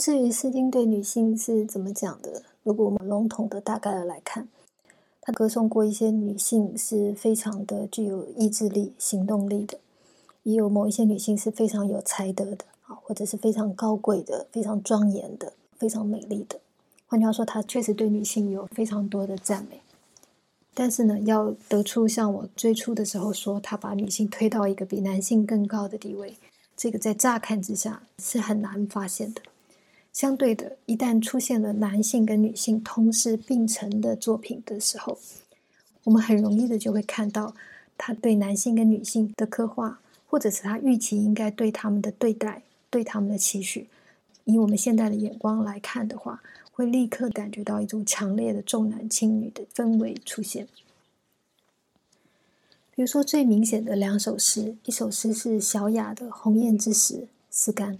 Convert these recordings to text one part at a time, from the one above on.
至于《诗经》对女性是怎么讲的，如果我们笼统的、大概的来看，他歌颂过一些女性是非常的具有意志力、行动力的，也有某一些女性是非常有才德的啊，或者是非常高贵的、非常庄严的、非常美丽的。换句话说，他确实对女性有非常多的赞美。但是呢，要得出像我最初的时候说，他把女性推到一个比男性更高的地位，这个在乍看之下是很难发现的。相对的，一旦出现了男性跟女性同时并存的作品的时候，我们很容易的就会看到他对男性跟女性的刻画，或者是他预期应该对他们的对待、对他们的期许。以我们现代的眼光来看的话，会立刻感觉到一种强烈的重男轻女的氛围出现。比如说，最明显的两首诗，一首诗是小雅的《鸿雁之时》思干。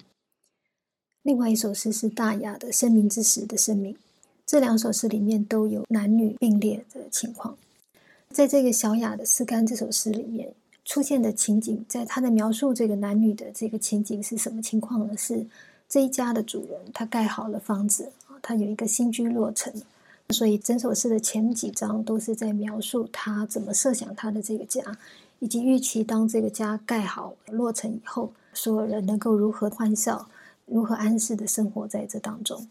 另外一首诗是大雅的《生命之时》的生命，这两首诗里面都有男女并列的情况。在这个小雅的《诗干》这首诗里面出现的情景，在他的描述这个男女的这个情景是什么情况呢？是这一家的主人他盖好了房子啊，他有一个新居落成，所以整首诗的前几章都是在描述他怎么设想他的这个家，以及预期当这个家盖好落成以后，所有人能够如何欢笑。如何安适的生活在这当中？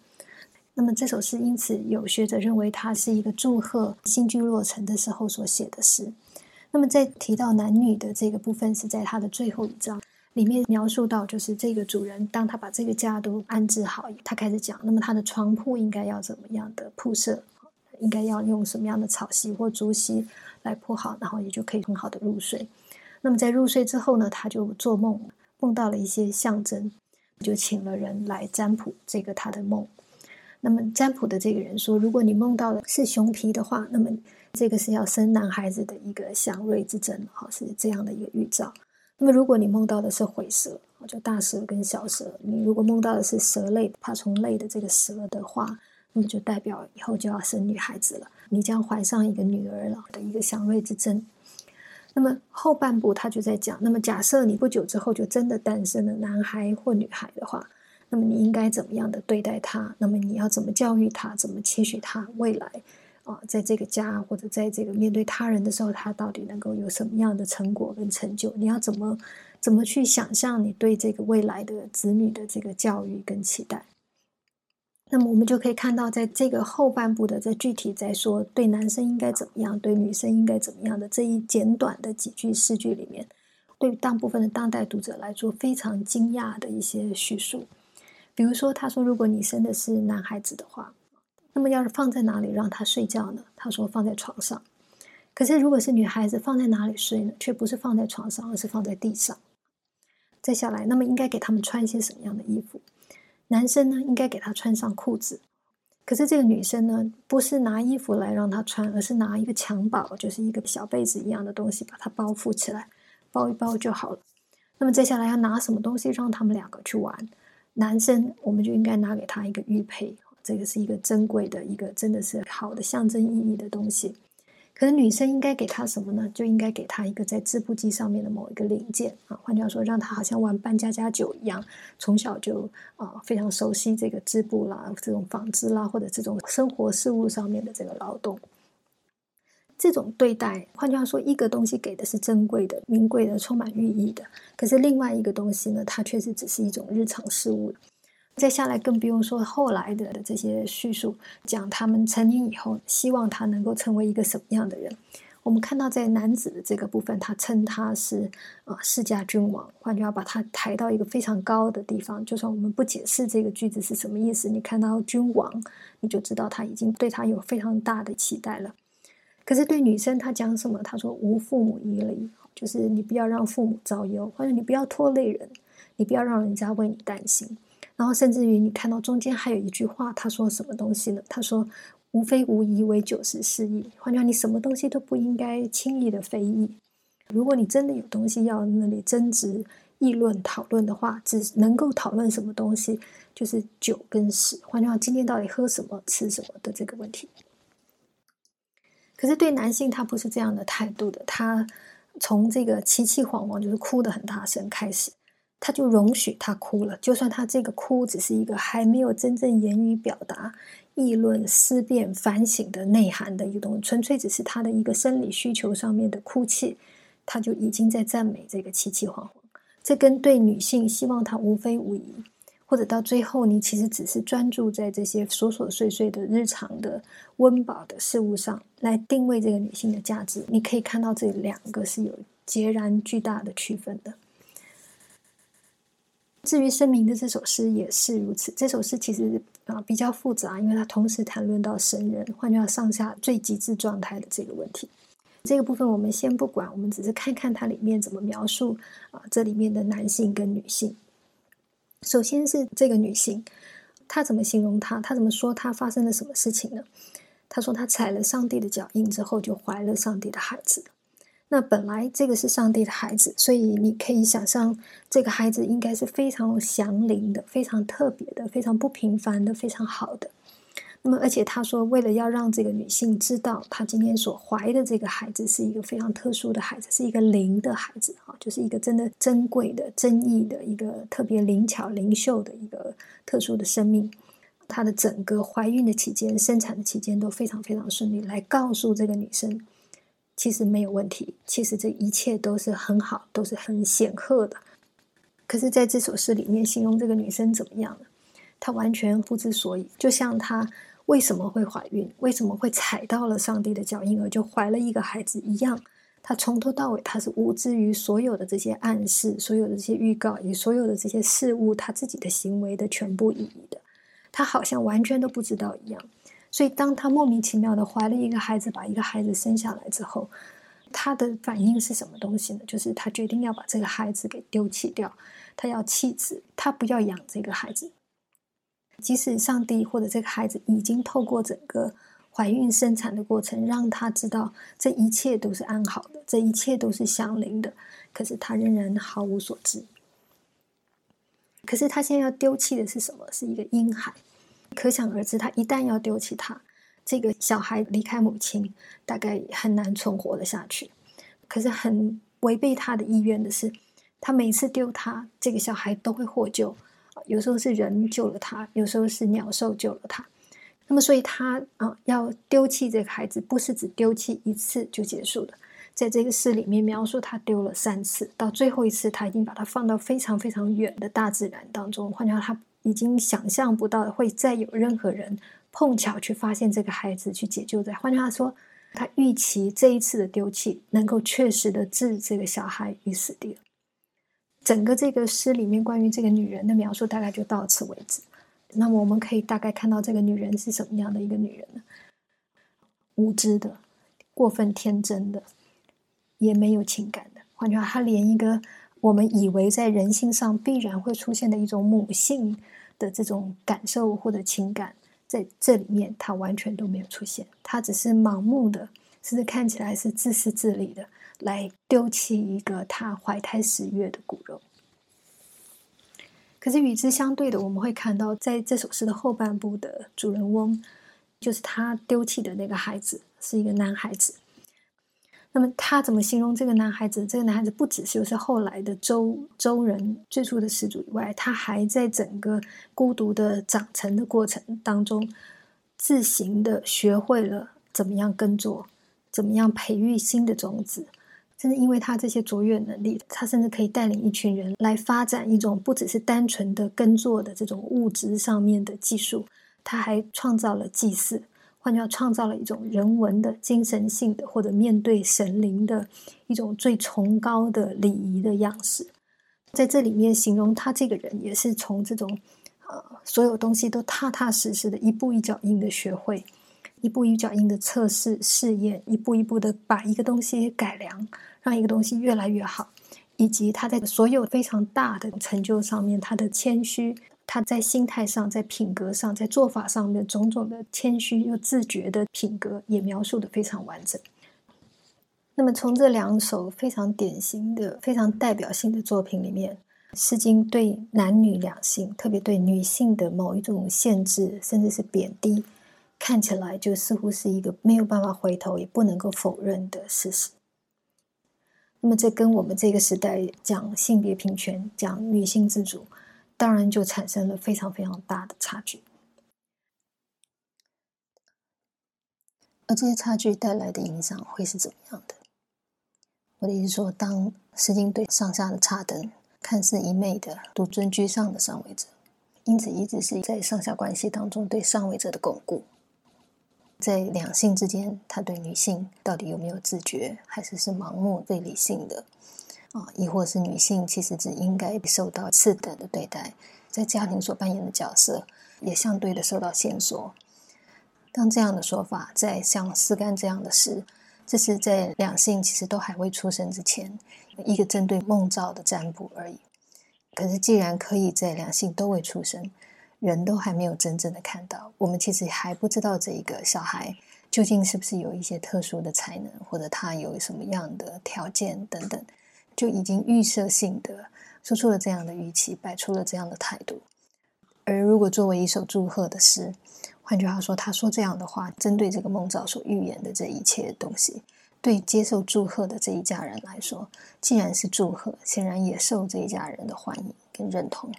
那么这首诗因此有学者认为它是一个祝贺新居落成的时候所写的诗。那么在提到男女的这个部分是在它的最后一章里面描述到，就是这个主人当他把这个家都安置好，他开始讲，那么他的床铺应该要怎么样的铺设，应该要用什么样的草席或竹席来铺好，然后也就可以很好的入睡。那么在入睡之后呢，他就做梦，梦到了一些象征。就请了人来占卜这个他的梦。那么占卜的这个人说，如果你梦到的是熊皮的话，那么这个是要生男孩子的一个祥瑞之征，哈，是这样的一个预兆。那么如果你梦到的是毁蛇，就大蛇跟小蛇，你如果梦到的是蛇类爬虫类的这个蛇的话，那么就代表以后就要生女孩子了，你将怀上一个女儿了的一个祥瑞之征。那么后半部他就在讲，那么假设你不久之后就真的诞生了男孩或女孩的话，那么你应该怎么样的对待他？那么你要怎么教育他？怎么期许他未来啊，在这个家或者在这个面对他人的时候，他到底能够有什么样的成果跟成就？你要怎么怎么去想象你对这个未来的子女的这个教育跟期待？那么我们就可以看到，在这个后半部的这具体在说对男生应该怎么样，对女生应该怎么样的这一简短的几句诗句里面，对大部分的当代读者来说非常惊讶的一些叙述。比如说，他说：“如果你生的是男孩子的话，那么要是放在哪里让他睡觉呢？”他说：“放在床上。”可是如果是女孩子，放在哪里睡呢？却不是放在床上，而是放在地上。再下来，那么应该给他们穿一些什么样的衣服？男生呢，应该给他穿上裤子，可是这个女生呢，不是拿衣服来让他穿，而是拿一个襁褓，就是一个小被子一样的东西，把它包覆起来，包一包就好了。那么接下来要拿什么东西让他们两个去玩？男生我们就应该拿给他一个玉佩，这个是一个珍贵的一个，真的是好的象征意义的东西。可能女生应该给他什么呢？就应该给他一个在织布机上面的某一个零件啊。换句话说，让他好像玩扮家家酒一样，从小就啊非常熟悉这个织布啦、这种纺织啦，或者这种生活事物上面的这个劳动。这种对待，换句话说，一个东西给的是珍贵的、名贵的、充满寓意的，可是另外一个东西呢，它确实只是一种日常事物。再下来更不用说后来的这些叙述，讲他们成年以后，希望他能够成为一个什么样的人。我们看到在男子的这个部分，他称他是啊世家君王，换句话把他抬到一个非常高的地方。就算我们不解释这个句子是什么意思，你看到君王，你就知道他已经对他有非常大的期待了。可是对女生，他讲什么？他说无父母依离，就是你不要让父母遭忧，或者你不要拖累人，你不要让人家为你担心。然后甚至于你看到中间还有一句话，他说什么东西呢？他说：“无非无疑为九十四亿。”换句话，你什么东西都不应该轻易的非议。如果你真的有东西要那里争执、议论、讨论的话，只能够讨论什么东西，就是酒跟屎。换句话，今天到底喝什么、吃什么的这个问题。可是对男性，他不是这样的态度的。他从这个凄凄惶惶，就是哭得很大声开始。他就容许他哭了，就算他这个哭只是一个还没有真正言语表达、议论、思辨、反省的内涵的一种，纯粹只是他的一个生理需求上面的哭泣，他就已经在赞美这个凄凄惶惶。这跟对女性希望她无非无疑，或者到最后你其实只是专注在这些琐琐碎碎的日常的温饱的事物上来定位这个女性的价值，你可以看到这两个是有截然巨大的区分的。至于声明的这首诗也是如此。这首诗其实啊比较复杂，因为它同时谈论到神人，换句话上下最极致状态的这个问题。这个部分我们先不管，我们只是看看它里面怎么描述啊这里面的男性跟女性。首先是这个女性，她怎么形容她？她怎么说她发生了什么事情呢？她说她踩了上帝的脚印之后，就怀了上帝的孩子。那本来这个是上帝的孩子，所以你可以想象，这个孩子应该是非常祥灵的、非常特别的、非常不平凡的、非常好的。那么，而且他说，为了要让这个女性知道，她今天所怀的这个孩子是一个非常特殊的孩子，是一个灵的孩子啊，就是一个真的珍贵的、珍异的一个特别灵巧、灵秀的一个特殊的生命。她的整个怀孕的期间、生产的期间都非常非常顺利，来告诉这个女生。其实没有问题，其实这一切都是很好，都是很显赫的。可是，在这首诗里面，形容这个女生怎么样呢？她完全不知所以，就像她为什么会怀孕，为什么会踩到了上帝的脚印而就怀了一个孩子一样。她从头到尾，她是无知于所有的这些暗示，所有的这些预告，以所有的这些事物，她自己的行为的全部意义的。她好像完全都不知道一样。所以，当她莫名其妙的怀了一个孩子，把一个孩子生下来之后，她的反应是什么东西呢？就是她决定要把这个孩子给丢弃掉，她要弃子，她不要养这个孩子。即使上帝或者这个孩子已经透过整个怀孕生产的过程，让她知道这一切都是安好的，这一切都是祥灵的，可是她仍然毫无所知。可是她现在要丢弃的是什么？是一个婴孩。可想而知，他一旦要丢弃他，这个小孩离开母亲，大概很难存活的下去。可是很违背他的意愿的是，他每次丢他，这个小孩都会获救。有时候是人救了他，有时候是鸟兽救了他。那么，所以他啊，要丢弃这个孩子，不是只丢弃一次就结束了。在这个诗里面描述，他丢了三次，到最后一次，他已经把他放到非常非常远的大自然当中。换句话，他。已经想象不到会再有任何人碰巧去发现这个孩子去解救的。换句话说，他预期这一次的丢弃能够确实的置这个小孩于死地。整个这个诗里面关于这个女人的描述大概就到此为止。那么我们可以大概看到这个女人是什么样的一个女人呢？无知的、过分天真的，也没有情感的。换句话，她连一个。我们以为在人性上必然会出现的一种母性的这种感受或者情感，在这里面它完全都没有出现，它只是盲目的，甚至看起来是自私自利的来丢弃一个他怀胎十月的骨肉。可是与之相对的，我们会看到在这首诗的后半部的主人翁，就是他丢弃的那个孩子，是一个男孩子。那么他怎么形容这个男孩子？这个男孩子不只是是后来的周周人最初的始祖以外，他还在整个孤独的长成的过程当中，自行的学会了怎么样耕作，怎么样培育新的种子。甚至因为他这些卓越能力，他甚至可以带领一群人来发展一种不只是单纯的耕作的这种物质上面的技术，他还创造了祭祀。换句话创造了一种人文的、精神性的，或者面对神灵的一种最崇高的礼仪的样式。在这里面，形容他这个人，也是从这种呃所有东西都踏踏实实的、一步一脚印的学会，一步一脚印的测试试验，一步一步的把一个东西改良，让一个东西越来越好，以及他在所有非常大的成就上面，他的谦虚。他在心态上、在品格上、在做法上的种种的谦虚又自觉的品格，也描述的非常完整。那么，从这两首非常典型的、非常代表性的作品里面，《诗经》对男女两性，特别对女性的某一种限制，甚至是贬低，看起来就似乎是一个没有办法回头、也不能够否认的事实。那么这跟我们这个时代讲性别平权、讲女性自主，当然就产生了非常非常大的差距。而这些差距带来的影响会是怎么样的？我的意思说，当《诗经》对上下的差等，看似一昧的独尊居上的上位者，因此一直是在上下关系当中对上位者的巩固。在两性之间，他对女性到底有没有自觉，还是是盲目、非理性的啊？亦或是女性其实只应该受到次等的对待，在家庭所扮演的角色也相对的受到限缩。当这样的说法在像丝干这样的事。这是在两性其实都还未出生之前，一个针对梦兆的占卜而已。可是，既然可以在两性都未出生，人都还没有真正的看到，我们其实还不知道这一个小孩究竟是不是有一些特殊的才能，或者他有什么样的条件等等，就已经预设性的说出了这样的语气，摆出了这样的态度。而如果作为一首祝贺的诗，换句话说，他说这样的话，针对这个梦兆所预言的这一切东西，对接受祝贺的这一家人来说，既然是祝贺，显然也受这一家人的欢迎跟认同。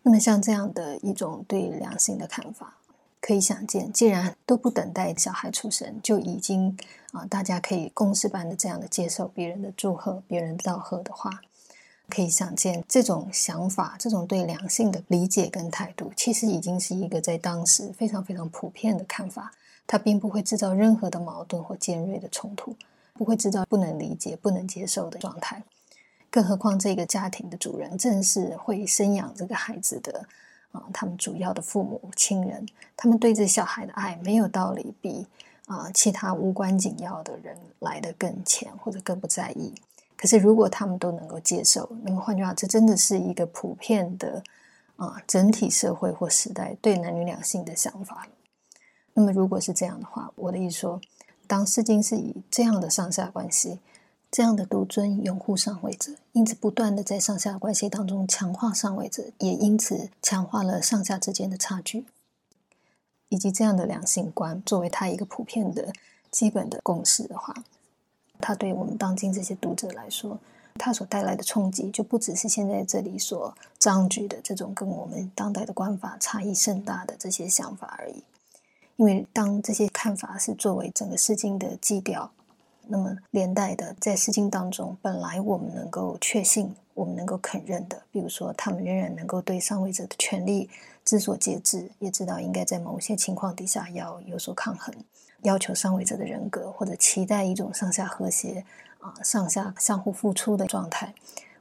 那么，像这样的一种对良心的看法，可以想见，既然都不等待小孩出生，就已经啊，大家可以公式般的这样的接受别人的祝贺、别人的道贺的话。可以想见，这种想法、这种对良性的理解跟态度，其实已经是一个在当时非常非常普遍的看法。它并不会制造任何的矛盾或尖锐的冲突，不会制造不能理解、不能接受的状态。更何况，这个家庭的主人正是会生养这个孩子的啊，他们主要的父母亲人，他们对这小孩的爱，没有道理比啊其他无关紧要的人来的更浅或者更不在意。可是，如果他们都能够接受，那么换句话，这真的是一个普遍的啊，整体社会或时代对男女两性的想法。那么，如果是这样的话，我的意思说，当《诗经》是以这样的上下关系、这样的独尊拥护上位者，因此不断的在上下关系当中强化上位者，也因此强化了上下之间的差距，以及这样的两性观作为他一个普遍的基本的共识的话。他对我们当今这些读者来说，他所带来的冲击就不只是现在这里所张举的这种跟我们当代的观法差异甚大的这些想法而已。因为当这些看法是作为整个《诗经》的基调，那么连带的在《诗经》当中，本来我们能够确信、我们能够肯认的，比如说他们仍然能够对上位者的权利知所节制，也知道应该在某些情况底下要有所抗衡。要求上位者的人格，或者期待一种上下和谐啊、上下相互付出的状态，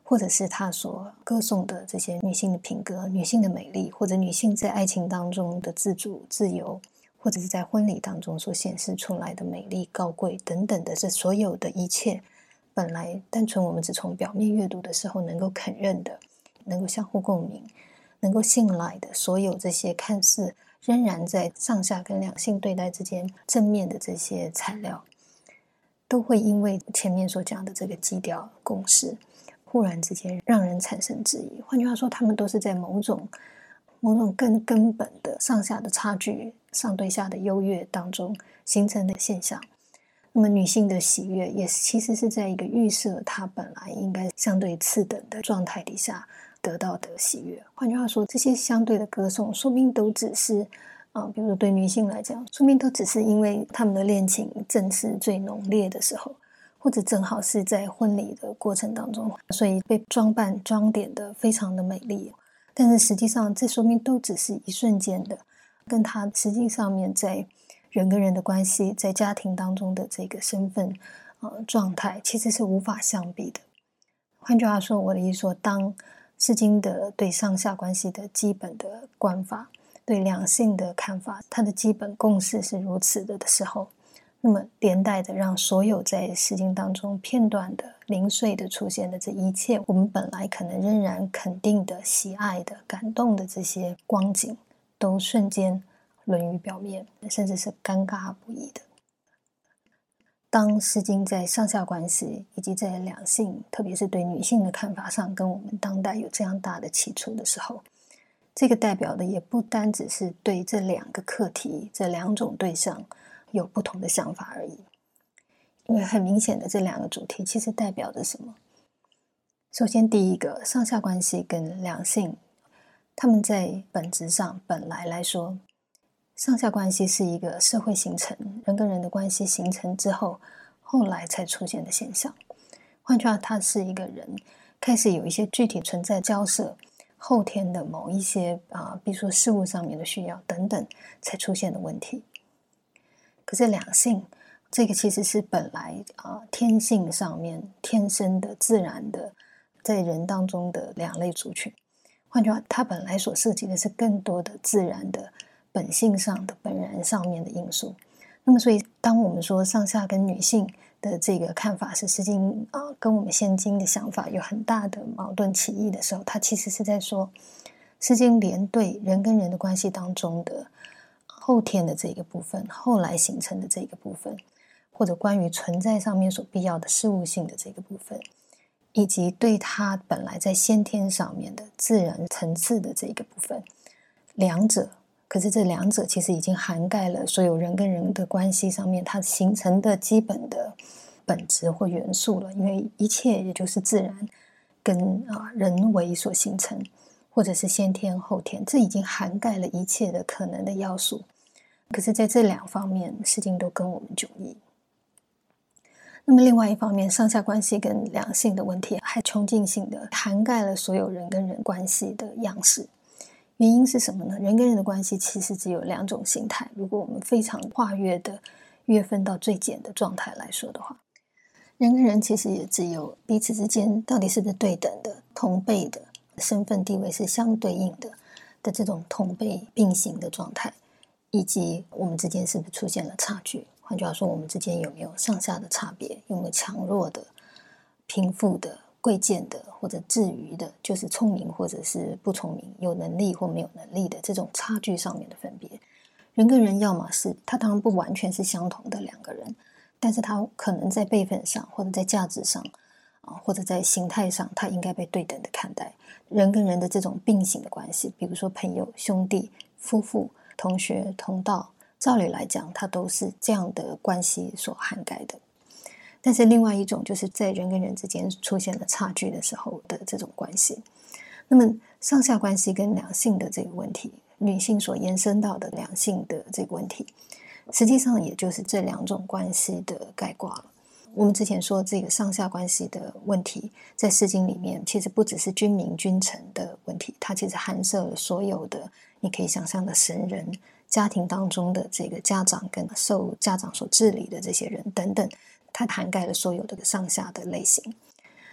或者是他所歌颂的这些女性的品格、女性的美丽，或者女性在爱情当中的自主、自由，或者是在婚礼当中所显示出来的美丽、高贵等等的这所有的一切，本来单纯我们只从表面阅读的时候能够肯认的、能够相互共鸣、能够信赖的所有这些看似。仍然在上下跟两性对待之间，正面的这些材料，都会因为前面所讲的这个基调共识，忽然之间让人产生质疑。换句话说，他们都是在某种、某种更根本的上下的差距、上对下的优越当中形成的现象。那么，女性的喜悦也其实是在一个预设她本来应该相对次等的状态底下。得到的喜悦，换句话说，这些相对的歌颂，说明都只是啊，比如说对女性来讲，说明都只是因为他们的恋情正是最浓烈的时候，或者正好是在婚礼的过程当中，所以被装扮装点的非常的美丽。但是实际上，这说明都只是一瞬间的，跟他实际上面在人跟人的关系，在家庭当中的这个身份呃状态，其实是无法相比的。换句话说，我的意思说，当《诗经》的对上下关系的基本的观法，对两性的看法，它的基本共识是如此的的时候，那么连带的让所有在《诗经》当中片段的零碎的出现的这一切，我们本来可能仍然肯定的、喜爱的、感动的这些光景，都瞬间沦于表面，甚至是尴尬不已的。当《诗经》在上下关系以及在两性，特别是对女性的看法上，跟我们当代有这样大的起处的时候，这个代表的也不单只是对这两个课题、这两种对象有不同的想法而已。因为很明显的这两个主题其实代表着什么？首先，第一个上下关系跟两性，他们在本质上本来来说，上下关系是一个社会形成人跟人的关系形成之后，后来才出现的现象。换句话，它是一个人开始有一些具体存在交涉，后天的某一些啊，比如说事物上面的需要等等，才出现的问题。可是两性。这个其实是本来啊天性上面天生的自然的，在人当中的两类族群。换句话，它本来所涉及的是更多的自然的本性上的本然上面的因素。那么，所以当我们说上下跟女性的这个看法是《诗经》啊，跟我们现今的想法有很大的矛盾歧义的时候，它其实是在说《诗经》连对人跟人的关系当中的后天的这个部分，后来形成的这个部分。或者关于存在上面所必要的事物性的这个部分，以及对它本来在先天上面的自然层次的这个部分，两者，可是这两者其实已经涵盖了所有人跟人的关系上面它形成的基本的本质或元素了。因为一切也就是自然跟啊人为所形成，或者是先天后天，这已经涵盖了一切的可能的要素。可是，在这两方面，事情都跟我们迥异。那么，另外一方面，上下关系跟两性的问题还穷尽性的涵盖了所有人跟人关系的样式。原因是什么呢？人跟人的关系其实只有两种形态。如果我们非常跨越的约分到最简的状态来说的话，人跟人其实也只有彼此之间到底是不是对等的、同辈的身份地位是相对应的的这种同辈并行的状态，以及我们之间是不是出现了差距。换句话说，我们之间有没有上下的差别？有没有强弱的、贫富的、贵贱的，或者至于的，就是聪明或者是不聪明、有能力或没有能力的这种差距上面的分别？人跟人，要么是他当然不完全是相同的两个人，但是他可能在辈分上，或者在价值上，啊，或者在形态上，他应该被对等的看待。人跟人的这种并行的关系，比如说朋友、兄弟、夫妇、同学、同道。照理来讲，它都是这样的关系所涵盖的。但是，另外一种就是在人跟人之间出现了差距的时候的这种关系。那么，上下关系跟两性的这个问题，女性所延伸到的两性的这个问题，实际上也就是这两种关系的概括了。我们之前说这个上下关系的问题，在《诗经》里面，其实不只是君民君臣的问题，它其实含涉了所有的你可以想象的神人。家庭当中的这个家长跟受家长所治理的这些人等等，它涵盖了所有的上下的类型。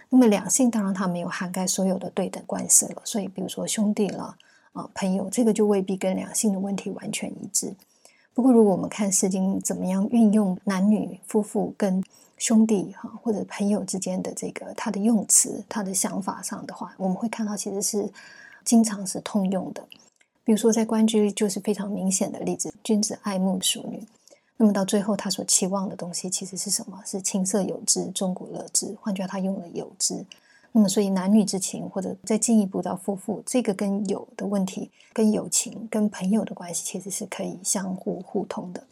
那么两性当然它没有涵盖所有的对等关系了，所以比如说兄弟了啊朋友，这个就未必跟两性的问题完全一致。不过如果我们看《诗经》怎么样运用男女夫妇跟兄弟哈或者朋友之间的这个他的用词、他的想法上的话，我们会看到其实是经常是通用的。比如说，在关雎就是非常明显的例子，君子爱慕淑女。那么到最后，他所期望的东西其实是什么？是琴瑟友之，钟鼓乐之。换句话，他用了友之。那么，所以男女之情，或者再进一步到夫妇，这个跟友的问题，跟友情、跟朋友的关系，其实是可以相互互通的。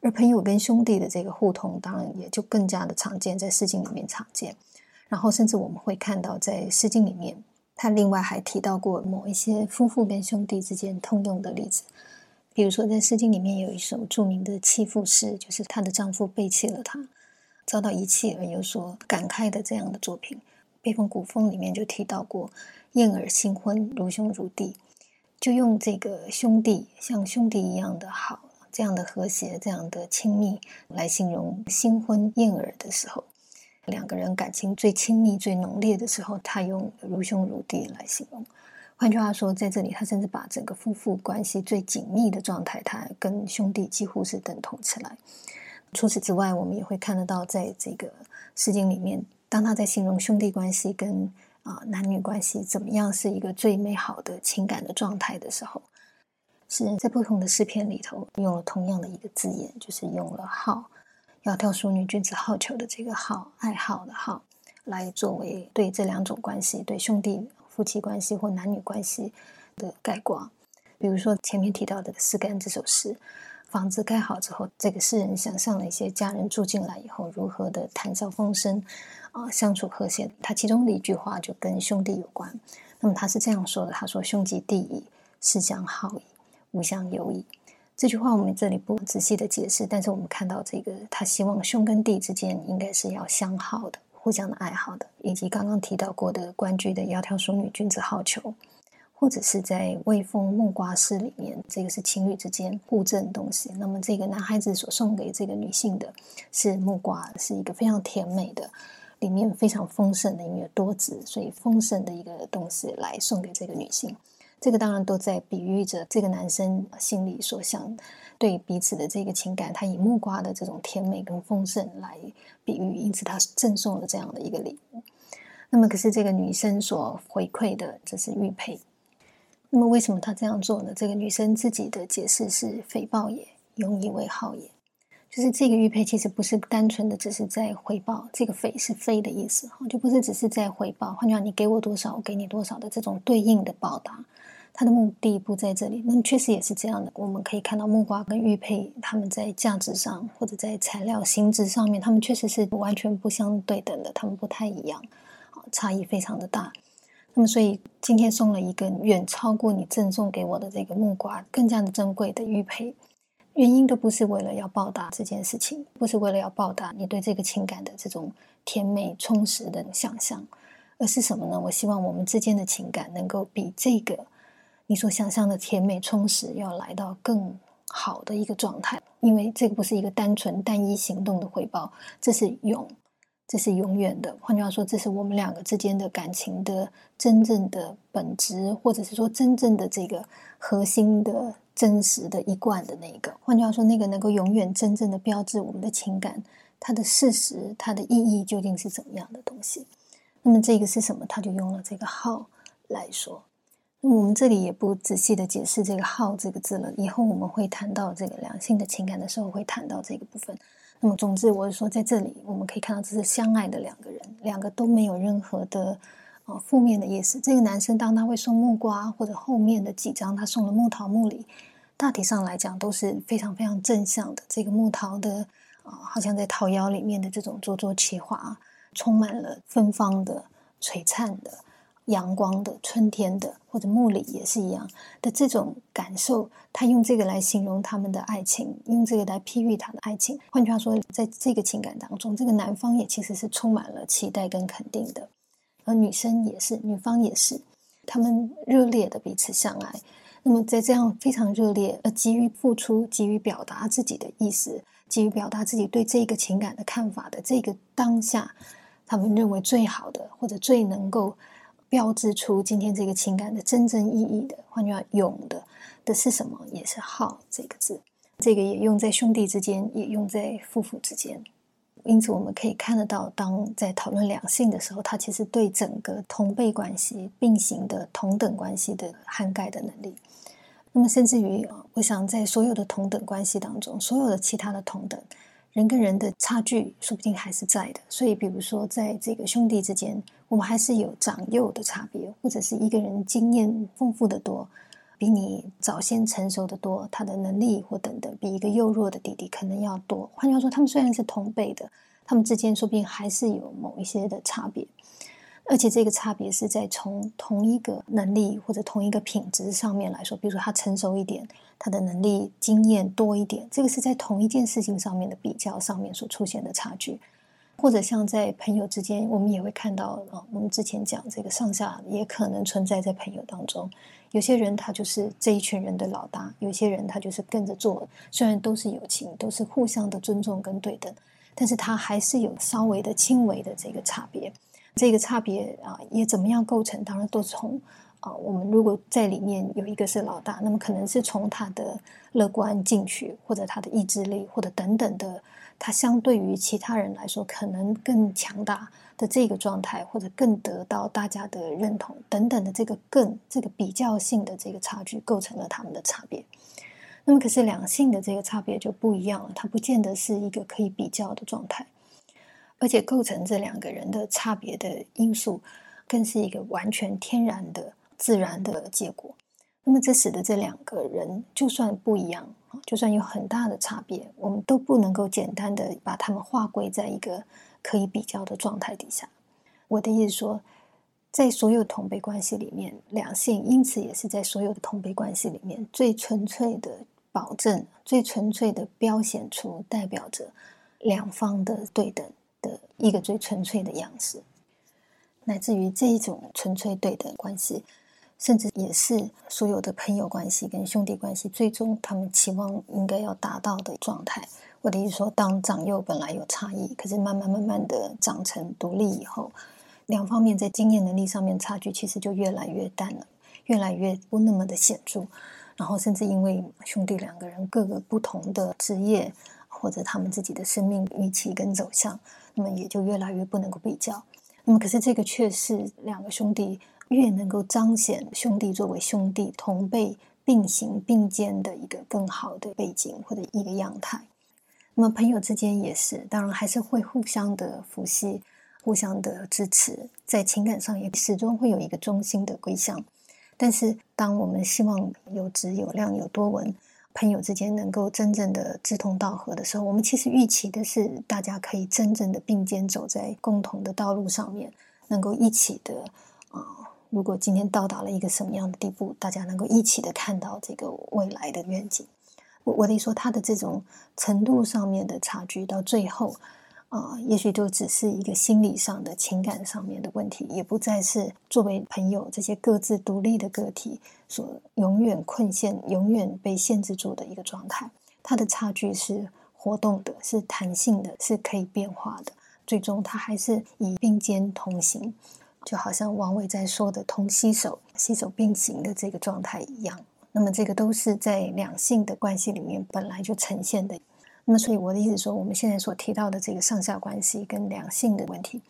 而朋友跟兄弟的这个互通，当然也就更加的常见，在《诗经》里面常见。然后，甚至我们会看到，在《诗经》里面。他另外还提到过某一些夫妇跟兄弟之间通用的例子，比如说在《诗经》里面有一首著名的弃妇诗，就是她的丈夫背弃了她，遭到遗弃而有所感慨的这样的作品。《北风古风》里面就提到过“燕尔新婚，如兄如弟”，就用这个兄弟像兄弟一样的好，这样的和谐，这样的亲密来形容新婚燕尔的时候。两个人感情最亲密、最浓烈的时候，他用如兄如弟来形容。换句话说，在这里，他甚至把整个夫妇关系最紧密的状态，他跟兄弟几乎是等同起来。除此之外，我们也会看得到，在这个诗经里面，当他在形容兄弟关系跟啊男女关系怎么样是一个最美好的情感的状态的时候，诗人在不同的诗篇里头用了同样的一个字眼，就是用了好。窈窕淑女，君子好逑的这个好爱好的好，来作为对这两种关系，对兄弟夫妻关系或男女关系的概括。比如说前面提到的《诗干》这首诗，房子盖好之后，这个诗人想象了一些家人住进来以后如何的谈笑风生，啊，相处和谐。他其中的一句话就跟兄弟有关。那么他是这样说的：“他说，兄及弟矣，是相好矣，无相有矣。”这句话我们这里不仔细的解释，但是我们看到这个，他希望兄跟弟之间应该是要相好的，互相的爱好的，以及刚刚提到过的关雎的“窈窕淑女，君子好逑”。或者是在《未风木瓜诗》里面，这个是情侣之间互赠东西。那么这个男孩子所送给这个女性的是木瓜，是一个非常甜美的，里面非常丰盛的，因为多子，所以丰盛的一个东西来送给这个女性。这个当然都在比喻着这个男生心里所想对彼此的这个情感。他以木瓜的这种甜美跟丰盛来比喻，因此他赠送了这样的一个礼物。那么可是这个女生所回馈的，这是玉佩。那么为什么他这样做呢？这个女生自己的解释是“诽报也，永以为好也”，就是这个玉佩其实不是单纯的只是在回报，这个“诽”是“非”的意思，就不是只是在回报。换句话，你给我多少，我给你多少的这种对应的报答，它的目的不在这里。那么确实也是这样的，我们可以看到木瓜跟玉佩，它们在价值上或者在材料形制上面，它们确实是完全不相对等的，它们不太一样，差异非常的大。那么，所以今天送了一个远超过你赠送给我的这个木瓜更加的珍贵的玉佩，原因都不是为了要报答这件事情，不是为了要报答你对这个情感的这种甜美充实的想象，而是什么呢？我希望我们之间的情感能够比这个你所想象的甜美充实要来到更好的一个状态，因为这个不是一个单纯单一行动的回报，这是永。这是永远的。换句话说，这是我们两个之间的感情的真正的本质，或者是说真正的这个核心的真实的一贯的那个。换句话说，那个能够永远真正的标志我们的情感，它的事实，它的意义究竟是怎么样的东西？那么这个是什么？他就用了这个“号”来说。那我们这里也不仔细的解释这个“号”这个字了。以后我们会谈到这个两性的情感的时候，会谈到这个部分。那么，总之，我是说，在这里我们可以看到，这是相爱的两个人，两个都没有任何的呃负面的意思。这个男生当他会送木瓜，或者后面的几张他送了木桃木李，大体上来讲都是非常非常正向的。这个木桃的啊，好像在桃夭里面的这种灼灼其华，充满了芬芳的、璀璨的。阳光的春天的，或者木里也是一样的这种感受。他用这个来形容他们的爱情，用这个来譬喻他的爱情。换句话说，在这个情感当中，这个男方也其实是充满了期待跟肯定的，而女生也是，女方也是，他们热烈的彼此相爱。那么在这样非常热烈而急于付出、急于表达自己的意思、急于表达自己对这个情感的看法的这个当下，他们认为最好的或者最能够。标志出今天这个情感的真正意义的，换句话，勇的的是什么？也是“好”这个字，这个也用在兄弟之间，也用在夫妇之间。因此，我们可以看得到，当在讨论两性的时候，它其实对整个同辈关系并行的同等关系的涵盖的能力。那么，甚至于，我想在所有的同等关系当中，所有的其他的同等。人跟人的差距说不定还是在的，所以比如说在这个兄弟之间，我们还是有长幼的差别，或者是一个人经验丰富的多，比你早先成熟的多，他的能力或等等，比一个幼弱的弟弟可能要多。换句话说，他们虽然是同辈的，他们之间说不定还是有某一些的差别。而且这个差别是在从同一个能力或者同一个品质上面来说，比如说他成熟一点，他的能力经验多一点，这个是在同一件事情上面的比较上面所出现的差距。或者像在朋友之间，我们也会看到啊，我们之前讲这个上下也可能存在在朋友当中。有些人他就是这一群人的老大，有些人他就是跟着做，虽然都是友情，都是互相的尊重跟对等，但是他还是有稍微的轻微的这个差别。这个差别啊，也怎么样构成？当然都从啊，我们如果在里面有一个是老大，那么可能是从他的乐观进取，或者他的意志力，或者等等的，他相对于其他人来说可能更强大的这个状态，或者更得到大家的认同等等的这个更这个比较性的这个差距，构成了他们的差别。那么，可是两性的这个差别就不一样了，它不见得是一个可以比较的状态。而且构成这两个人的差别的因素，更是一个完全天然的、自然的结果。那么这使得这两个人就算不一样，就算有很大的差别，我们都不能够简单的把他们划归在一个可以比较的状态底下。我的意思说，在所有同辈关系里面，两性因此也是在所有的同辈关系里面最纯粹的保证、最纯粹的标显出代表着两方的对等的一个最纯粹的样式，乃至于这一种纯粹对等关系。甚至也是所有的朋友关系跟兄弟关系，最终他们期望应该要达到的状态。我的意思说，当长幼本来有差异，可是慢慢慢慢的长成独立以后，两方面在经验能力上面差距其实就越来越淡了，越来越不那么的显著。然后甚至因为兄弟两个人各个不同的职业或者他们自己的生命预期跟走向，那么也就越来越不能够比较。那么可是这个却是两个兄弟。越能够彰显兄弟作为兄弟同辈并行并肩的一个更好的背景或者一个样态。那么朋友之间也是，当然还是会互相的扶持、互相的支持，在情感上也始终会有一个中心的归向。但是，当我们希望有质有量有多闻，朋友之间能够真正的志同道合的时候，我们其实预期的是大家可以真正的并肩走在共同的道路上面，能够一起的啊。如果今天到达了一个什么样的地步，大家能够一起的看到这个未来的愿景，我我得说，他的这种程度上面的差距，到最后啊，也许就只是一个心理上的情感上面的问题，也不再是作为朋友这些各自独立的个体所永远困陷、永远被限制住的一个状态。它的差距是活动的，是弹性的，是可以变化的。最终，它还是以并肩同行。就好像王伟在说的“同携手、携手并行”的这个状态一样，那么这个都是在两性的关系里面本来就呈现的。那么，所以我的意思说，我们现在所提到的这个上下关系跟两性的问题，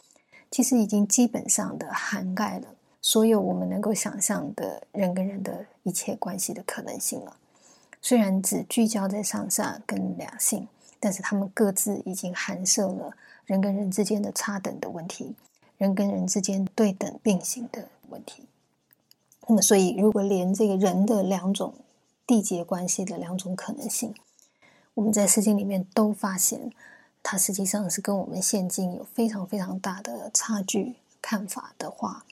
其实已经基本上的涵盖了所有我们能够想象的人跟人的一切关系的可能性了。虽然只聚焦在上下跟两性，但是他们各自已经含摄了人跟人之间的差等的问题。人跟人之间对等并行的问题，那么，所以如果连这个人的两种缔结关系的两种可能性，我们在诗经里面都发现，它实际上是跟我们现今有非常非常大的差距看法的话，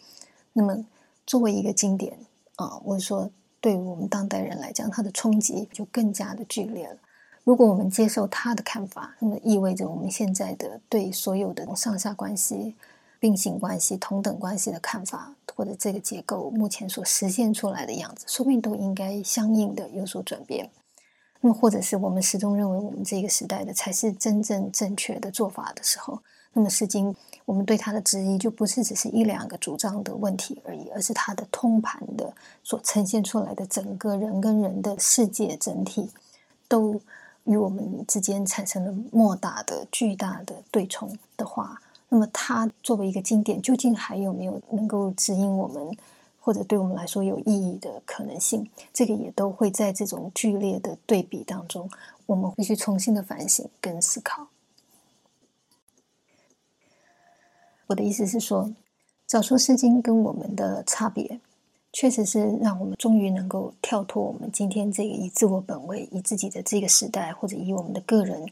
那么作为一个经典啊，我说对于我们当代人来讲，它的冲击就更加的剧烈了。如果我们接受他的看法，那么意味着我们现在的对所有的上下关系。并行关系、同等关系的看法，或者这个结构目前所实现出来的样子，说不定都应该相应的有所转变。那么，或者是我们始终认为我们这个时代的才是真正正确的做法的时候，那么《诗经》我们对它的质疑就不是只是一两个主张的问题而已，而是它的通盘的所呈现出来的整个人跟人的世界整体，都与我们之间产生了莫大的、巨大的对冲的话。那么，它作为一个经典，究竟还有没有能够指引我们，或者对我们来说有意义的可能性？这个也都会在这种剧烈的对比当中，我们必须重新的反省跟思考。我的意思是说，找出《诗经》跟我们的差别，确实是让我们终于能够跳脱我们今天这个以自我本位、以自己的这个时代，或者以我们的个人。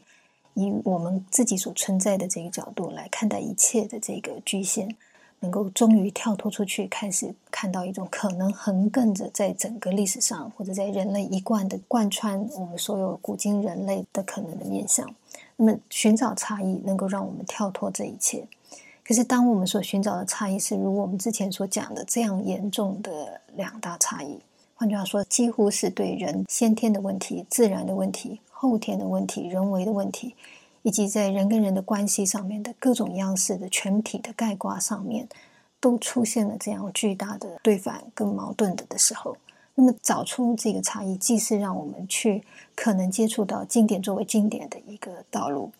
以我们自己所存在的这个角度来看待一切的这个局限，能够终于跳脱出去，开始看到一种可能横亘着在整个历史上，或者在人类一贯的贯穿我们所有古今人类的可能的面向。那么，寻找差异能够让我们跳脱这一切。可是，当我们所寻找的差异是如我们之前所讲的这样严重的两大差异，换句话说，几乎是对人先天的问题、自然的问题。后天的问题、人为的问题，以及在人跟人的关系上面的各种样式的全体的概括上面，都出现了这样巨大的对反跟矛盾的的时候，那么找出这个差异，既是让我们去可能接触到经典作为经典的一个道路，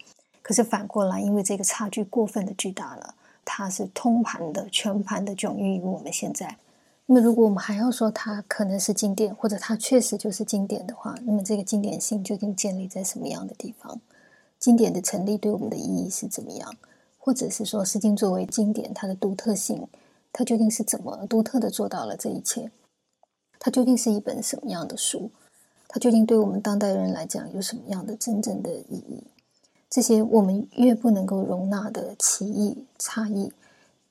可是反过来，因为这个差距过分的巨大了，它是通盘的、全盘的迥异于我们现在。那么，如果我们还要说它可能是经典，或者它确实就是经典的话，那么这个经典性究竟建立在什么样的地方？经典的成立对我们的意义是怎么样？或者是说，《诗经》作为经典，它的独特性，它究竟是怎么独特的做到了这一切？它究竟是一本什么样的书？它究竟对我们当代人来讲有什么样的真正的意义？这些我们越不能够容纳的歧义、差异，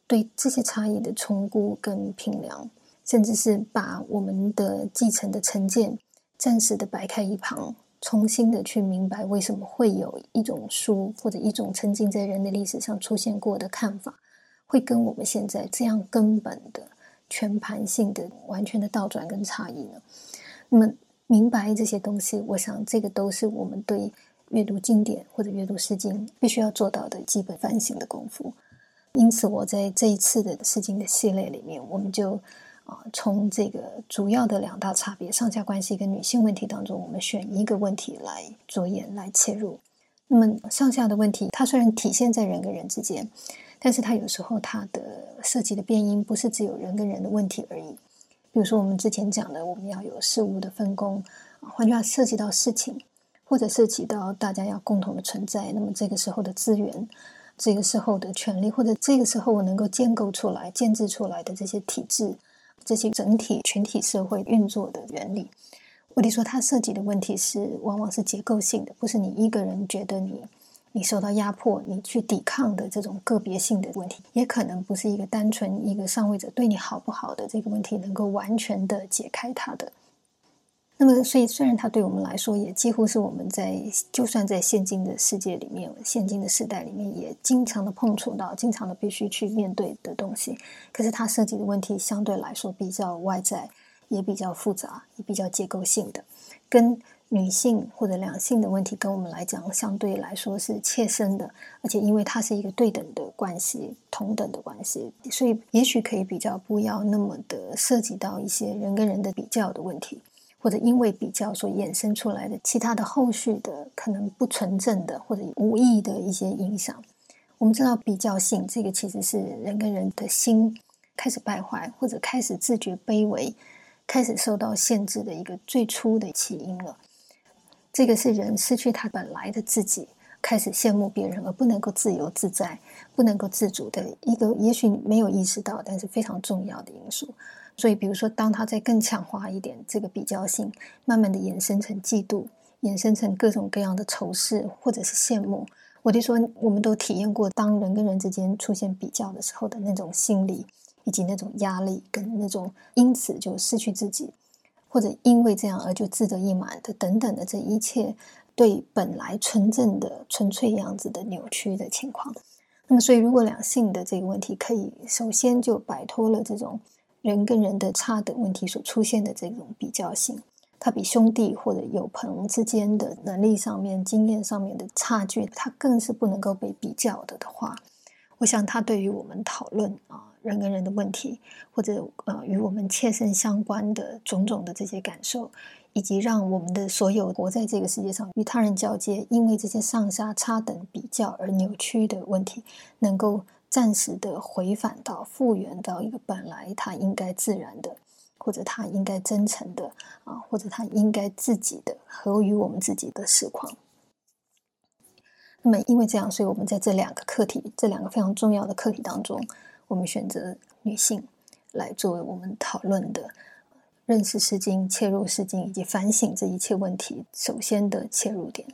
对这些差异的重估跟评量，甚至是把我们的继承的成见暂时的摆开一旁，重新的去明白为什么会有一种书或者一种曾经在人类历史上出现过的看法，会跟我们现在这样根本的、全盘性的、完全的倒转跟差异呢？那么明白这些东西，我想这个都是我们对。阅读经典或者阅读诗经，必须要做到的基本反省的功夫。因此，我在这一次的诗经的系列里面，我们就啊，从这个主要的两大差别——上下关系跟女性问题当中，我们选一个问题来着眼来切入。那么，上下的问题，它虽然体现在人跟人之间，但是它有时候它的涉及的变因不是只有人跟人的问题而已。比如说，我们之前讲的，我们要有事物的分工，啊换句话涉及到事情。或者涉及到大家要共同的存在，那么这个时候的资源，这个时候的权利，或者这个时候我能够建构出来、建制出来的这些体制，这些整体群体社会运作的原理，我得说，它涉及的问题是往往是结构性的，不是你一个人觉得你你受到压迫，你去抵抗的这种个别性的问题，也可能不是一个单纯一个上位者对你好不好的这个问题能够完全的解开它的。那么，所以虽然它对我们来说也几乎是我们在就算在现今的世界里面、现今的时代里面，也经常的碰触到、经常的必须去面对的东西，可是它涉及的问题相对来说比较外在，也比较复杂，也比较结构性的，跟女性或者两性的问题跟我们来讲相对来说是切身的，而且因为它是一个对等的关系、同等的关系，所以也许可以比较不要那么的涉及到一些人跟人的比较的问题。或者因为比较所衍生出来的其他的后续的可能不纯正的或者无意义的一些影响，我们知道比较性这个其实是人跟人的心开始败坏或者开始自觉卑微、开始受到限制的一个最初的起因了。这个是人失去他本来的自己，开始羡慕别人而不能够自由自在、不能够自主的一个，也许没有意识到，但是非常重要的因素。所以，比如说，当他在更强化一点这个比较性，慢慢的衍生成嫉妒，衍生成各种各样的仇视或者是羡慕。我就说，我们都体验过，当人跟人之间出现比较的时候的那种心理，以及那种压力，跟那种因此就失去自己，或者因为这样而就自得意满的等等的这一切，对本来纯正的纯粹样子的扭曲的情况。那么，所以如果两性的这个问题可以首先就摆脱了这种。人跟人的差等问题所出现的这种比较性，它比兄弟或者友朋之间的能力上面、经验上面的差距，它更是不能够被比较的的话，我想它对于我们讨论啊人跟人的问题，或者呃与我们切身相关的种种的这些感受，以及让我们的所有活在这个世界上与他人交接，因为这些上下差等比较而扭曲的问题，能够。暂时的回返到复原到一个本来他应该自然的，或者他应该真诚的啊，或者他应该自己的合于我们自己的实况。那么，因为这样，所以我们在这两个课题，这两个非常重要的课题当中，我们选择女性来作为我们讨论的认识《诗经》、切入《诗经》以及反省这一切问题首先的切入点。